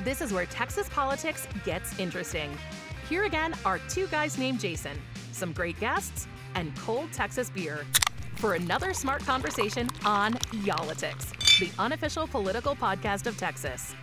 this is where Texas politics gets interesting. Here again are two guys named Jason, some great guests, and cold Texas beer for another smart conversation on Y'all-itics, the unofficial political podcast of Texas.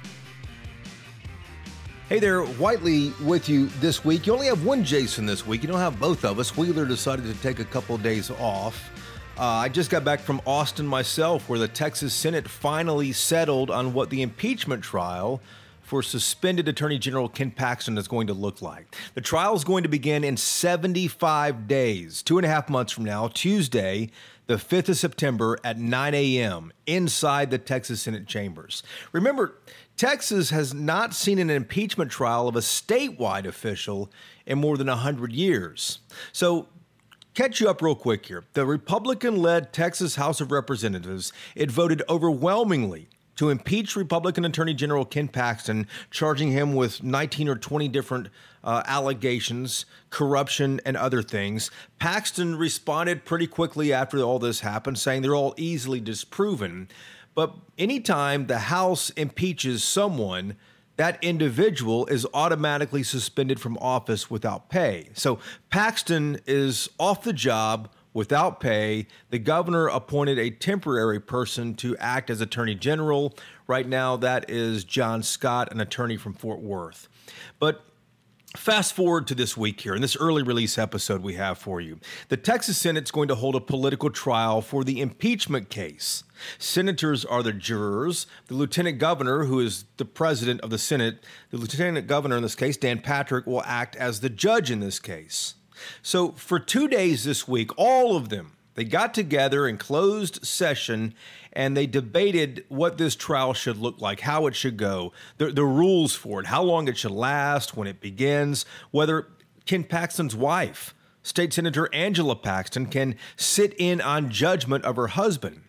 Hey there, Whitely with you this week. You only have one Jason this week. You don't have both of us. Wheeler decided to take a couple days off. Uh, I just got back from Austin myself, where the Texas Senate finally settled on what the impeachment trial for suspended Attorney General Ken Paxton is going to look like. The trial is going to begin in 75 days, two and a half months from now, Tuesday, the 5th of September at 9 a.m., inside the Texas Senate chambers. Remember, Texas has not seen an impeachment trial of a statewide official in more than 100 years. So, catch you up real quick here. The Republican led Texas House of Representatives, it voted overwhelmingly to impeach Republican Attorney General Ken Paxton, charging him with 19 or 20 different uh, allegations, corruption, and other things. Paxton responded pretty quickly after all this happened, saying they're all easily disproven. But anytime the House impeaches someone, that individual is automatically suspended from office without pay. So Paxton is off the job without pay. The governor appointed a temporary person to act as attorney general. Right now, that is John Scott, an attorney from Fort Worth. But Fast forward to this week here, in this early release episode we have for you. The Texas Senate's going to hold a political trial for the impeachment case. Senators are the jurors. The lieutenant governor, who is the president of the Senate, the lieutenant governor in this case, Dan Patrick, will act as the judge in this case. So, for two days this week, all of them, they got together in closed session and they debated what this trial should look like, how it should go, the, the rules for it, how long it should last, when it begins, whether Ken Paxton's wife, State Senator Angela Paxton, can sit in on judgment of her husband.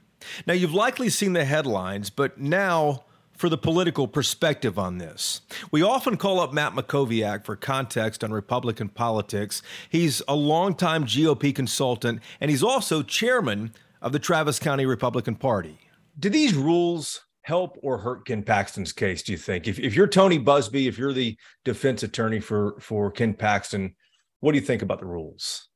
Now, you've likely seen the headlines, but now for the political perspective on this. We often call up Matt Mackowiak for context on Republican politics. He's a longtime GOP consultant, and he's also chairman of the Travis County Republican Party. Do these rules help or hurt Ken Paxton's case, do you think? If, if you're Tony Buzbee, if you're the defense attorney for, for Ken Paxton, what do you think about the rules?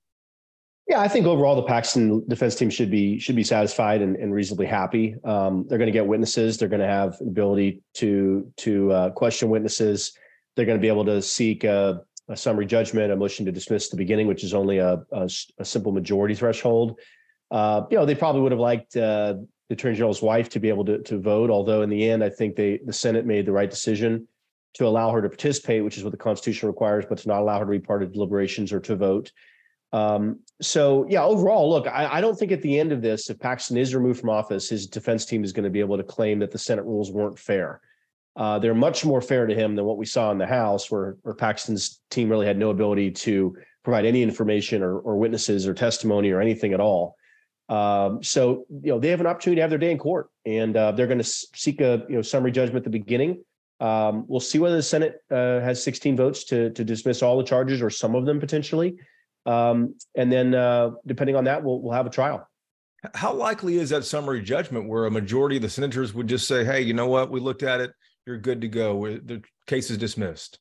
Yeah, I think overall the Paxton defense team should be should be satisfied and, and reasonably happy. Um, they're going to get witnesses. They're going to have the ability to to uh, question witnesses. They're going to be able to seek a, a, summary judgment, a motion to dismiss at the beginning, which is only a, a, a simple majority threshold. Uh, you know, they probably would have liked uh, the attorney general's wife to be able to, to vote. Although in the end, I think they the Senate made the right decision to allow her to participate, which is what the Constitution requires, but to not allow her to be part of deliberations or to vote. Um, so yeah, overall, look, I, I, don't think at the end of this, if Paxton is removed from office, his defense team is going to be able to claim that the Senate rules weren't fair. Uh, they're much more fair to him than what we saw in the House, where, where Paxton's team really had no ability to provide any information or, or witnesses or testimony or anything at all. Um, so you know they have an opportunity to have their day in court, and uh, they're going to seek a you know summary judgment at the beginning. Um, we'll see whether the Senate uh, has 16 votes to to dismiss all the charges or some of them potentially, um, and then uh, depending on that, we'll we'll have a trial. How likely is that summary judgment where a majority of the senators would just say, "Hey, you know what? We looked at it. You're good to go. The case is dismissed."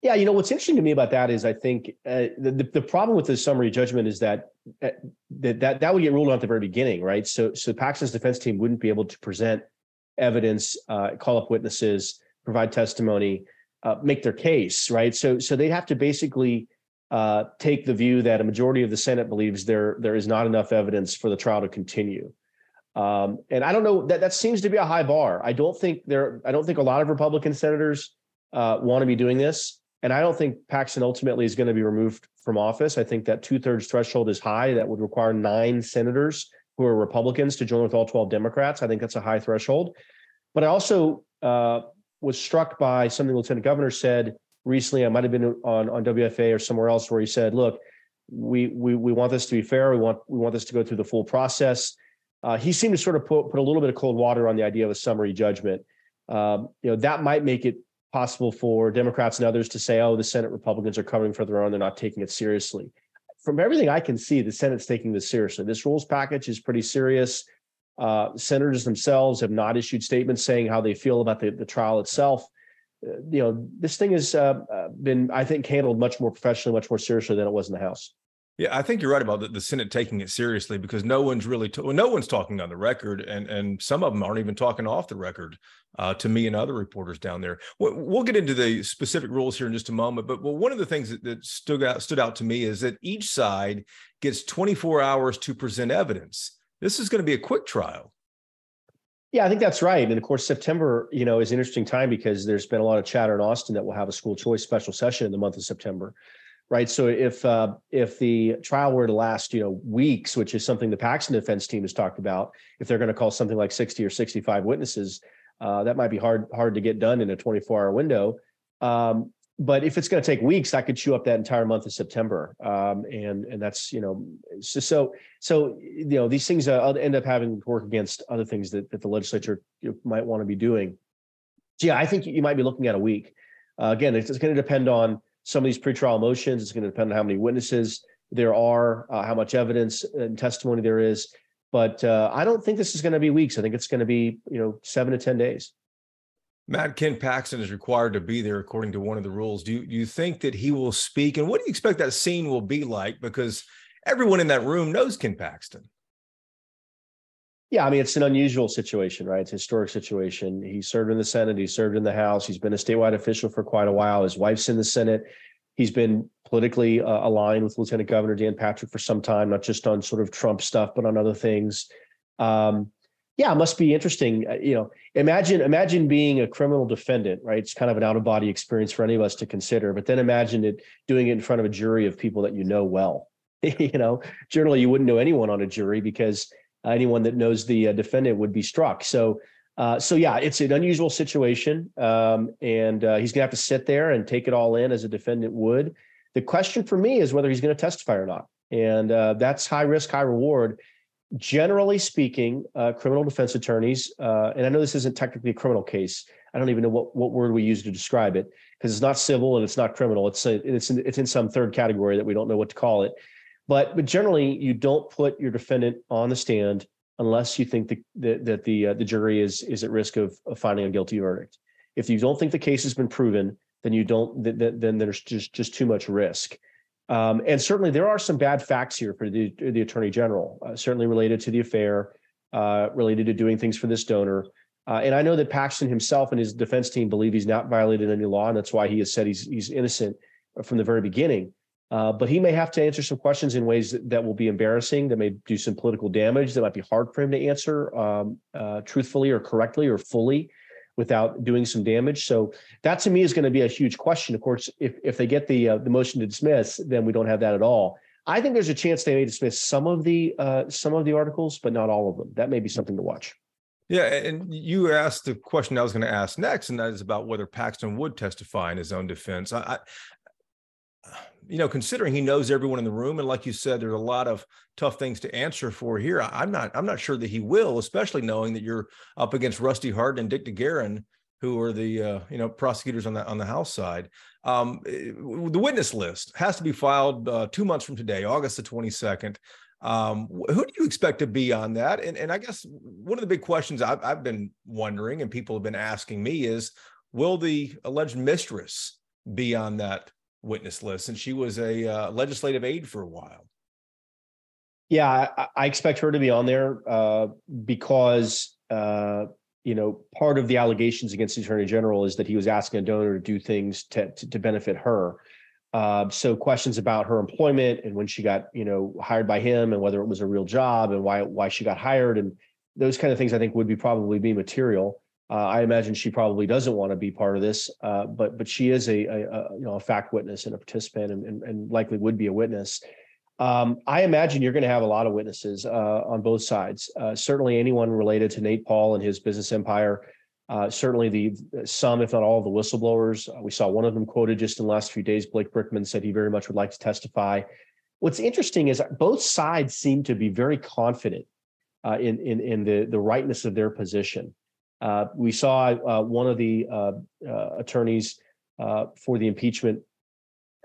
Yeah, you know what's interesting to me about that is I think uh, the the problem with the summary judgment is that uh, that that that would get ruled on at the very beginning, right? So so Paxton's defense team wouldn't be able to present evidence, uh, call up witnesses, provide testimony, uh, make their case, right? So so they have to basically uh, take the view that a majority of the Senate believes there there is not enough evidence for the trial to continue. Um, and I don't know that that seems to be a high bar. I don't think there. I don't think a lot of Republican senators want to be doing this. And I don't think Paxton ultimately is going to be removed from office. I think that two thirds threshold is high. That would require nine senators who are Republicans to join with all 12 Democrats. I think that's a high threshold. But I also uh, was struck by something Lieutenant Governor said recently. I might have been on, on WFA or somewhere else where he said, look, we, we, we want this to be fair. We want, we want this to go through the full process. Uh, he seemed to sort of put, put a little bit of cold water on the idea of a summary judgment. Um, you know, that might make it possible for Democrats and others to say, oh, the Senate Republicans are covering for their own, they're not taking it seriously. From everything I can see, the Senate's taking this seriously. This rules package is pretty serious. Uh, senators themselves have not issued statements saying how they feel about the, the trial itself. uh, you know, this thing has uh, uh, been, I think, handled much more professionally, much more seriously than it was in the House. Yeah, I think you're right about the, the Senate taking it seriously because no one's really well, no one's talking on the record, and and some of them aren't even talking off the record uh, to me and other reporters down there. We'll, we'll, get into the specific rules here in just a moment, but well, one of the things that, that stood out stood out to me is that each side gets 24 hours to present evidence. This is going to be a quick trial. Yeah, I think that's right. And of course, September, you know, is an interesting time because there's been a lot of chatter in Austin that we'll have a school choice special session in the month of September right? So if uh, if the trial were to last, you know, weeks, which is something the Paxton defense team has talked about, if they're going to call something like 60 or 65 witnesses, uh, that might be hard hard to get done in a 24 hour window. Um, but if it's going to take weeks, I could chew up that entire month of September, um, and and that's you know so so, so you know these things uh, end up having to work against other things that, that the legislature might want to be doing. Yeah, I think you might be looking at a week. Uh, again, it's, it's going to depend on some of these pretrial motions. It's going to depend on how many witnesses there are, uh, how much evidence and testimony there is. But uh, I don't think this is going to be weeks. I think it's going to be, you know, seven to 10 days. Matt Ken Paxton is required to be there according to one of the rules. Do you, do you think that he will speak? And what do you expect that scene will be like? Because everyone in that room knows Ken Paxton. Yeah, I mean, it's an unusual situation, right? It's a historic situation. He served in the Senate, he served in the House, he's been a statewide official for quite a while. His wife's in the Senate. He's been politically uh, aligned with Lieutenant Governor Dan Patrick for some time, not just on sort of Trump stuff, but on other things. Um, yeah, it must be interesting. Uh, you know, imagine imagine being a criminal defendant, right? It's kind of an out of body experience for any of us to consider. But then imagine it doing it in front of a jury of people that you know well. you know, generally you wouldn't know anyone on a jury because anyone that knows the uh, defendant would be struck. So, uh, so yeah, it's an unusual situation, um, and uh, he's going to have to sit there and take it all in as a defendant would. The question for me is whether he's going to testify or not, and uh, that's high risk, high reward. Generally speaking, uh, criminal defense attorneys, uh, and I know this isn't technically a criminal case. I don't even know what, what word we use to describe it because it's not civil and it's not criminal. It's a, it's in, it's in some third category that we don't know what to call it. But but generally, you don't put your defendant on the stand unless you think the, that the uh, the jury is is at risk of, of finding a guilty verdict. If you don't think the case has been proven, then you don't. Then, then there's just just too much risk. Um, and certainly, there are some bad facts here for the the attorney general. Uh, certainly related to the affair, uh, related to doing things for this donor. Uh, and I know that Paxton himself and his defense team believe he's not violated any law, and that's why he has said he's he's innocent from the very beginning. Uh, but he may have to answer some questions in ways that, that, will be embarrassing, that may do some political damage, that might be hard for him to answer um, uh, truthfully or correctly or fully without doing some damage. So that to me is going to be a huge question. Of course, if if they get the uh, the motion to dismiss, then we don't have that at all. I think there's a chance they may dismiss some of the uh, some of the articles, but not all of them. That may be something to watch. Yeah, and you asked the question I was going to ask next, and that is about whether Paxton would testify in his own defense. I, you know, considering he knows everyone in the room, and like you said, there's a lot of tough things to answer for here. I'm not, I'm not sure that he will, especially knowing that you're up against Rusty Hardin and Dick DeGuerin, who are the, uh, you know, prosecutors on the on the House side. Um, eh, the witness list has to be filed uh, two months from today, August the 22nd. Um, who do you expect to be on that? And and I guess one of the big questions I've, I've been wondering, and people have been asking me, is will the alleged mistress be on that witness list, and she was a uh, legislative aide for a while. Yeah, I, I expect her to be on there uh, because uh, you know part of the allegations against the attorney general is that he was asking a donor to do things to to, to benefit her. Uh, so questions about her employment and when she got you know hired by him and whether it was a real job and why why she got hired and those kind of things I think would be probably be material. Uh, I imagine she probably doesn't want to be part of this, uh, but but she is a, a, a, you know a fact witness and a participant, and, and, and likely would be a witness. Um, I imagine you're going to have a lot of witnesses uh, on both sides. Uh, certainly, anyone related to Nate Paul and his business empire. Uh, certainly, the some, if not all, of the whistleblowers. Uh, we saw one of them quoted just in the last few days. Blake Brickman said he very much would like to testify. What's interesting is both sides seem to be very confident in in in the the rightness of their position. Uh, we saw uh, one of the uh, uh attorneys for the impeachment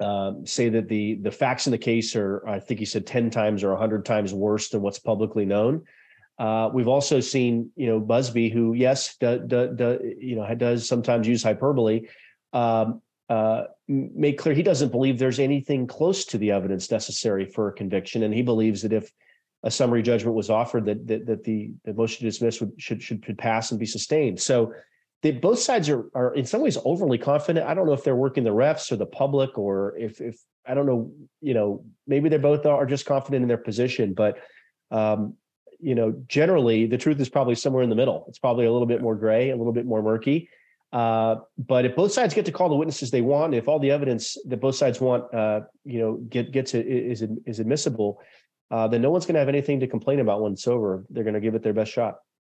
um, say that the the facts in the case are, I think he said, ten times or hundred times worse than what's publicly known. We've also seen, you know, Buzbee, who yes, do, do, do, you know, does sometimes use hyperbole, um, uh, made clear he doesn't believe there's anything close to the evidence necessary for a conviction, and he believes that if a summary judgment was offered, that that, that the, the motion to dismiss would, should should pass and be sustained. So. They, both sides are, are in some ways overly confident. I don't know if they're working the refs or the public, or if if I don't know, you know, maybe they both are just confident in their position, but um, you know, generally the truth is probably somewhere in the middle. It's probably a little bit more gray, a little bit more murky. Uh, but if both sides get to call the witnesses they want, if all the evidence that both sides want, uh, you know, get gets is is admissible, uh, then no one's going to have anything to complain about when it's over. They're going to give it their best shot.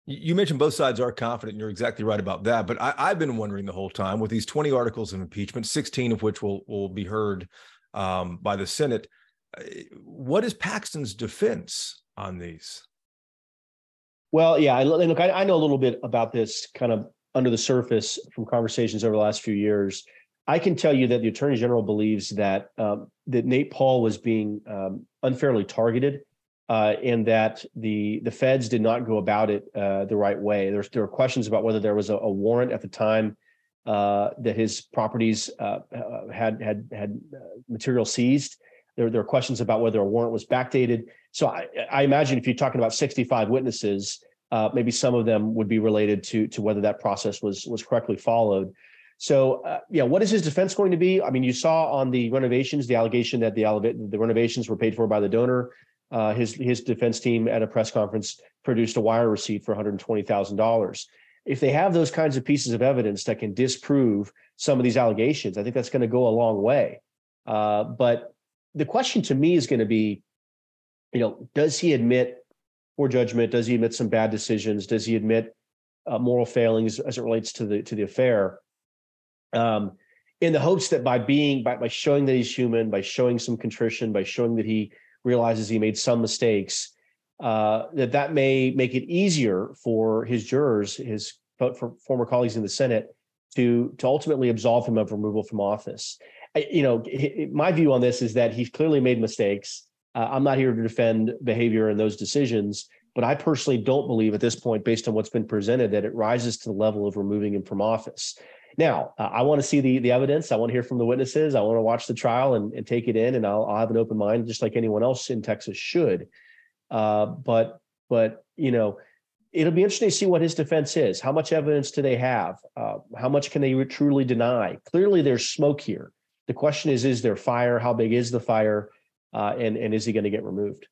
You mentioned both sides are confident, and you're exactly right about that. But I, have been wondering the whole time with these 20 articles of impeachment, 16 of which will will be heard um, by the Senate. Uh, what is Paxton's defense on these? Well, yeah, I, look, I, I know a little bit about this kind of under the surface from conversations over the last few years. I can tell you that the attorney general believes that um, that Nate Paul was being um, unfairly targeted, uh, and that the the feds did not go about it uh, the right way. There's there were questions about whether there was a, a warrant at the time uh, that his properties uh, uh, had had had uh, material seized. There, there are questions about whether a warrant was backdated. So I, I imagine if you're talking about 65 witnesses, maybe some of them would be related to to whether that process was was correctly followed. So uh, yeah, what is his defense going to be? I mean, you saw on the renovations the allegation that the elevate the renovations were paid for by the donor. Uh, his his defense team at a press conference produced a wire receipt for one hundred twenty thousand dollars. If they have those kinds of pieces of evidence that can disprove some of these allegations, I think that's going to go a long way. Uh, but the question to me is going to be, you know, does he admit poor judgment? Does he admit some bad decisions? Does he admit uh, moral failings as it relates to the to the affair? Um, in the hopes that by being by, by showing that he's human, by showing some contrition, by showing that he realizes he made some mistakes, uh, that that may make it easier for his jurors, his for former colleagues in the Senate, to to ultimately absolve him of removal from office. I, you know, my view on this is that he's clearly made mistakes. Uh, I'm not here to defend behavior and those decisions, but I personally don't believe at this point, based on what's been presented, that it rises to the level of removing him from office. Now, uh, I want to see the the evidence. I want to hear from the witnesses. I want to watch the trial and, and take it in, and I'll, I'll have an open mind, just like anyone else in Texas should. Uh, but but you know, it'll be interesting to see what his defense is. How much evidence do they have? Uh, how much can they truly deny? Clearly, there's smoke here. The question is, is there fire? How big is the fire? Uh, and and is he going to get removed?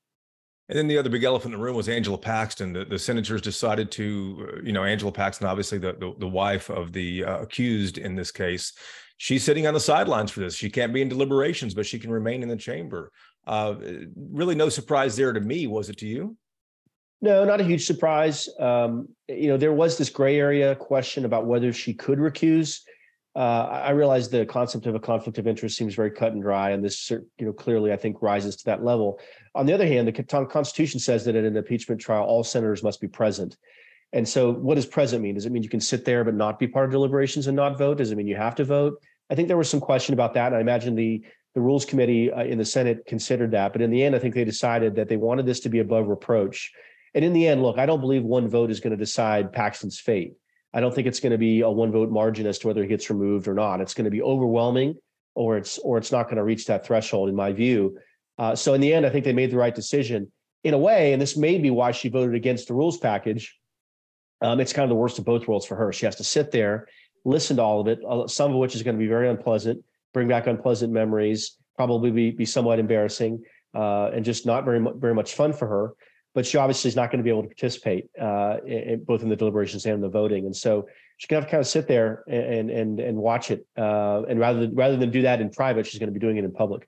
And then the other big elephant in the room was Angela Paxton. The, the senators decided to, uh, you know, Angela Paxton, obviously the the, the wife of the uh, accused in this case, she's sitting on the sidelines for this. She can't be in deliberations, but she can remain in the chamber. Uh, really, no surprise there to me. Was it to you? No, not a huge surprise. Um, you know, there was this gray area question about whether she could recuse uh, I realize the concept of a conflict of interest seems very cut and dry, and this, you know, clearly I think rises to that level. On the other hand, the Constitution says that in an impeachment trial, all senators must be present. And so, what does present mean? Does it mean you can sit there but not be part of deliberations and not vote? Does it mean you have to vote? I think there was some question about that, and I imagine the the Rules Committee uh, in the Senate considered that. But in the end, I think they decided that they wanted this to be above reproach. And in the end, look, I don't believe one vote is going to decide Paxton's fate. I don't think it's going to be a one vote margin as to whether he gets removed or not. It's going to be overwhelming, or it's or it's not going to reach that threshold, in my view. Uh, so in the end, I think they made the right decision in a way, and this may be why she voted against the rules package. Um, it's kind of the worst of both worlds for her. She has to sit there, listen to all of it, uh, some of which is going to be very unpleasant, bring back unpleasant memories, probably be be somewhat embarrassing, uh, and just not very very much fun for her but she obviously is not going to be able to participate uh, in, both in the deliberations and the voting. And so she's going to have to kind of sit there and and and watch it. Uh, and rather than rather than do that in private, she's going to be doing it in public.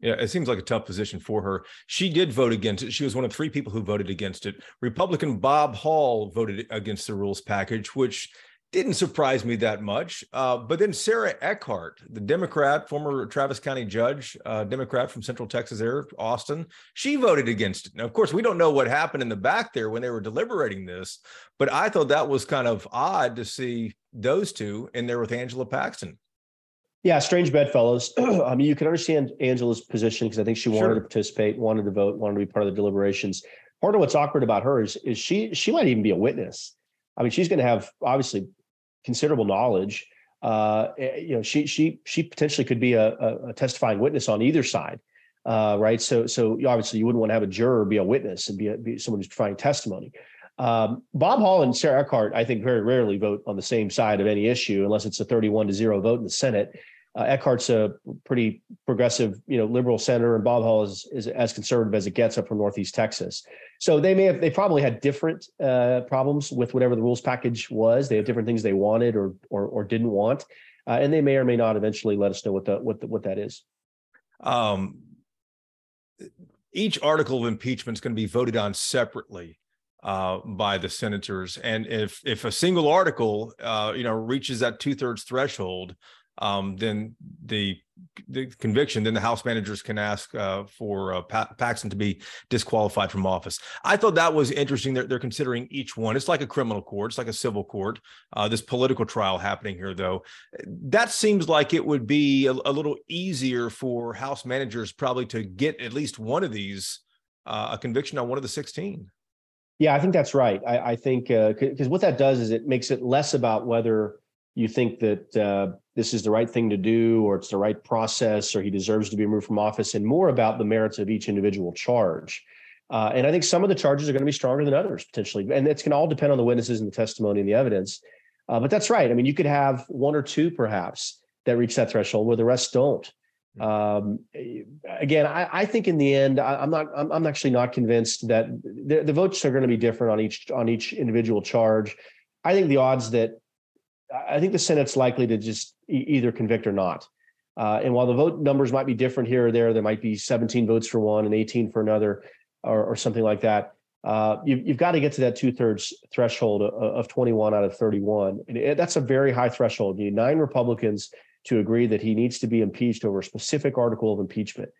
Yeah, it seems like a tough position for her. She did vote against it. She was one of three people who voted against it. Republican Bob Hall voted against the rules package, which didn't surprise me that much. Uh, but then Sarah Eckhardt, the Democrat, former Travis County judge, uh, Democrat from Central Texas area, Austin, she voted against it. Now, of course, we don't know what happened in the back there when they were deliberating this, but I thought that was kind of odd to see those two in there with Angela Paxton. Yeah, strange bedfellows. I mean, you can understand Angela's position because I think she wanted sure. to participate, wanted to vote, wanted to be part of the deliberations. Part of what's awkward about her is, is she she might even be a witness. I mean, she's going to have obviously considerable knowledge. uh, eh, you know, she she she potentially could be a, a testifying witness on either side, uh, right? So so obviously you wouldn't want to have a juror be a witness and be, a, be someone who's providing testimony. Um, Bob Hall and Sarah Eckhardt, I think, very rarely vote on the same side of any issue unless it's a 31 to zero vote in the Senate. Uh, Eckhardt's a pretty progressive, you know, liberal senator, and Bob Hall is, is as conservative as it gets up from Northeast Texas. So they may have, they probably had different uh, problems with whatever the rules package was. They have different things they wanted or or, or didn't want, uh, and they may or may not eventually let us know what the what the, what that is. Um, each article of impeachment is going to be voted on separately uh, by the senators, and if if a single article, uh, you know, reaches that two thirds threshold, um, then the the conviction, then the House managers can ask uh, for uh, pa- Paxton to be disqualified from office. I thought that was interesting. They're, they're considering each one. It's like a criminal court. It's like a civil court. Uh, this political trial happening here, though, that seems like it would be a, a, little easier for House managers probably to get at least one of these uh, a conviction on one of the sixteen. Yeah, I think that's right. I, I think because uh, what that does is it makes it less about whether you think that uh, this is the right thing to do or it's the right process or he deserves to be removed from office and more about the merits of each individual charge. Uh, and I think some of the charges are going to be stronger than others potentially. And it's going to all depend on the witnesses and the testimony and the evidence. Uh, but that's right. I mean, you could have one or two perhaps that reach that threshold where the rest don't. Um, again, I, I, think in the end, I, am not. I'm, I'm, actually not convinced that the, the votes are going to be different on each on each individual charge. I think the odds that I think the Senate's likely to just e- either convict or not. Uh, and while the vote numbers might be different here or there, there might be 17 votes for one and 18 for another, or, or something like that. Uh, you, you've, got to get to that two thirds threshold of, of 21 out of 31. And it, that's a very high threshold. You need nine Republicans to agree that he needs to be impeached over a specific article of impeachment.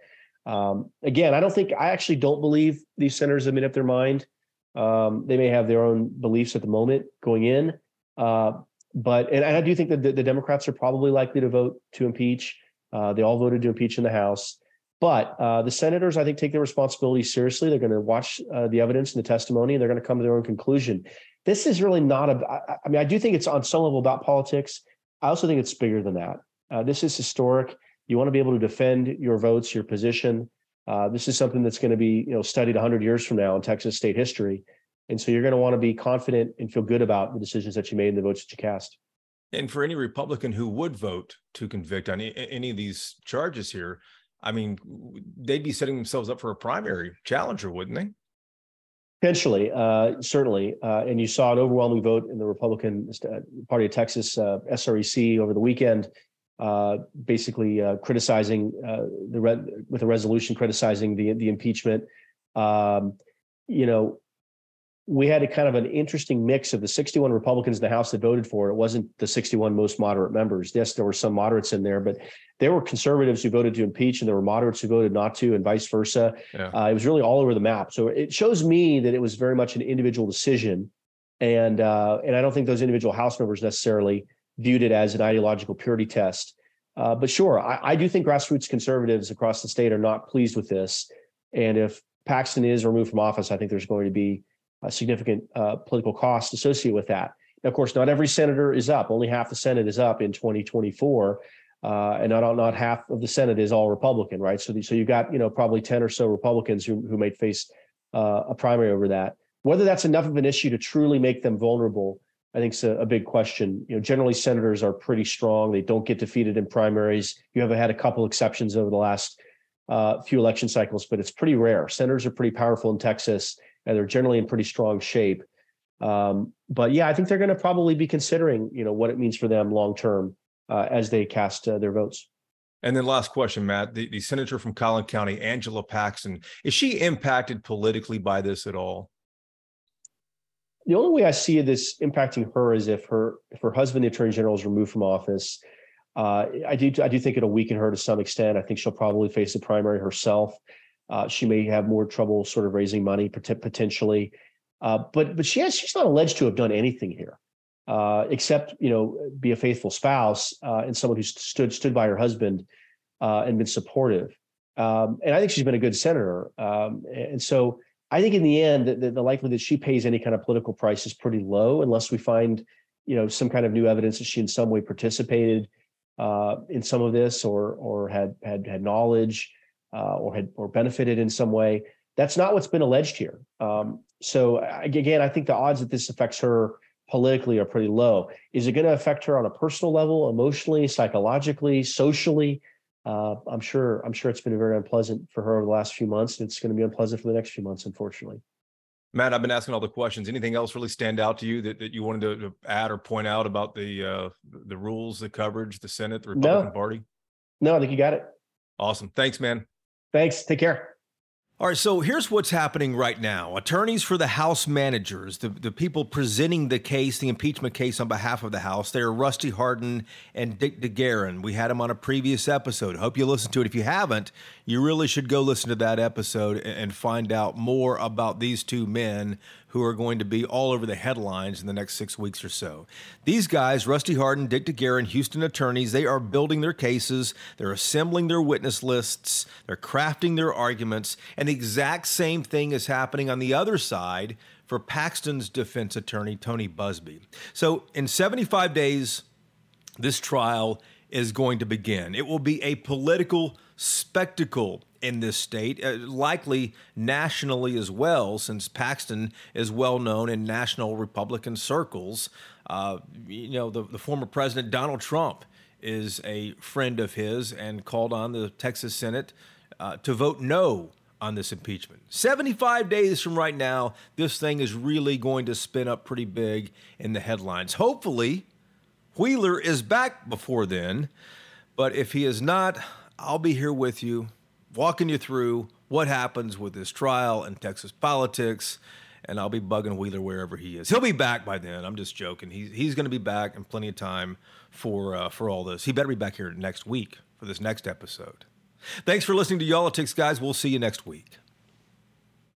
Um, again, I don't think, I actually don't believe these senators have made up their mind. Um, they may have their own beliefs at the moment going in. Uh, but and I do think that the, the, Democrats are probably likely to vote to impeach. Uh, they all voted to impeach in the House, but uh, the senators, I think, take their responsibility seriously. They're going to watch uh, the evidence and the testimony, and they're going to come to their own conclusion. This is really not a. I, I mean, I do think it's on some level about politics. I also think it's bigger than that. Uh, this is historic. You want to be able to defend your votes, your position. Uh, this is something that's going to be, you know, studied 100 years from now in Texas state history. And so you're going to want to be confident and feel good about the decisions that you made and the votes that you cast. And for any Republican who would vote to convict on any of these charges here, I mean, they'd be setting themselves up for a primary challenger, wouldn't they? Potentially, uh, certainly. Uh, and you saw an overwhelming vote in the Republican uh, Party of Texas, uh, SREC, over the weekend, uh, basically uh, criticizing the re- with a resolution criticizing the the impeachment. Um, you know, we had a kind of an interesting mix of the 61 Republicans in the House that voted for it. It wasn't the 61 most moderate members. Yes, there were some moderates in there, but there were conservatives who voted to impeach, and there were moderates who voted not to, and vice versa. Yeah. Uh, it was really all over the map. So it shows me that it was very much an individual decision, and uh, and I don't think those individual House members necessarily viewed it as an ideological purity test. Uh, but sure, I, I do think grassroots conservatives across the state are not pleased with this, and if Paxton is removed from office, I think there's going to be significant uh, political cost associated with that. Now, of course, not every senator is up. Only half the Senate is up in 2024, uh, and not not half of the Senate is all Republican, right? So, the, so you've got you know probably 10 or so Republicans who who may face uh, a primary over that. Whether that's enough of an issue to truly make them vulnerable, I think is a, a, big question. You know, generally senators are pretty strong. They don't get defeated in primaries. You have had a couple exceptions over the last uh, few election cycles, but it's pretty rare. Senators are pretty powerful in Texas and they're generally in pretty strong shape. Um, but yeah, I think they're going to probably be considering, you know, what it means for them long term uh, as they cast uh, their votes. And then last question, Matt, the, the senator from Collin County, Angela Paxton, is she impacted politically by this at all? The only way I see this impacting her is if her if her husband, the attorney general, is removed from office. Uh, I do I do think it'll weaken her to some extent. I think she'll probably face the primary herself. Uh, she may have more trouble sort of raising money potentially, uh, but but she has she's not alleged to have done anything here, uh, except you know be a faithful spouse uh, and someone who stood stood by her husband uh, and been supportive. Um, and I think she's been a good senator. Um, and so I think in the end, the, the likelihood that she pays any kind of political price is pretty low, unless we find you know, some kind of new evidence that she in some way participated uh, in some of this or or had had had knowledge uh, or had or benefited in some way. That's not what's been alleged here. Um, so again, I think the odds that this affects her politically are pretty low. Is it going to affect her on a personal level, emotionally, psychologically, socially? Uh, I'm sure. I'm sure it's been very unpleasant for her over the last few months, and it's going to be unpleasant for the next few months, unfortunately. Matt, I've been asking all the questions. Anything else really stand out to you that, that you wanted to, to add or point out about the uh, the rules, the coverage, the Senate, the Republican no. Party? No, I think you got it. Awesome. Thanks, man. Thanks. Take care. All right, so here's what's happening right now. Attorneys for the House managers, the, the people presenting the case, the impeachment case on behalf of the House, they are Rusty Hardin and Dick DeGuerin. We had them on a previous episode. Hope you listened to it. If you haven't, you really should go listen to that episode and find out more about these two men who are going to be all over the headlines in the next six weeks or so. These guys, Rusty Hardin, Dick DeGuerin, Houston attorneys, they are building their cases, they're assembling their witness lists, they're crafting their arguments, and the exact same thing is happening on the other side for Paxton's defense attorney, Tony Buzbee. So in 75 days, this trial is going to begin. It will be a political spectacle in this state, uh, likely nationally as well, since Paxton is well known in national Republican circles. Uh, you know, the, the former president Donald Trump is a friend of his and called on the Texas Senate uh, to vote no on this impeachment. 75 days from right now, this thing is really going to spin up pretty big in the headlines. Hopefully, Wheeler is back before then, but if he is not, I'll be here with you walking you through what happens with this trial and Texas politics. And I'll be bugging Wheeler wherever he is. He'll be back by then. I'm just joking. He's he's going to be back in plenty of time for uh, for all this. He better be back here next week for this next episode. Thanks for listening to It guys. We'll see you next week.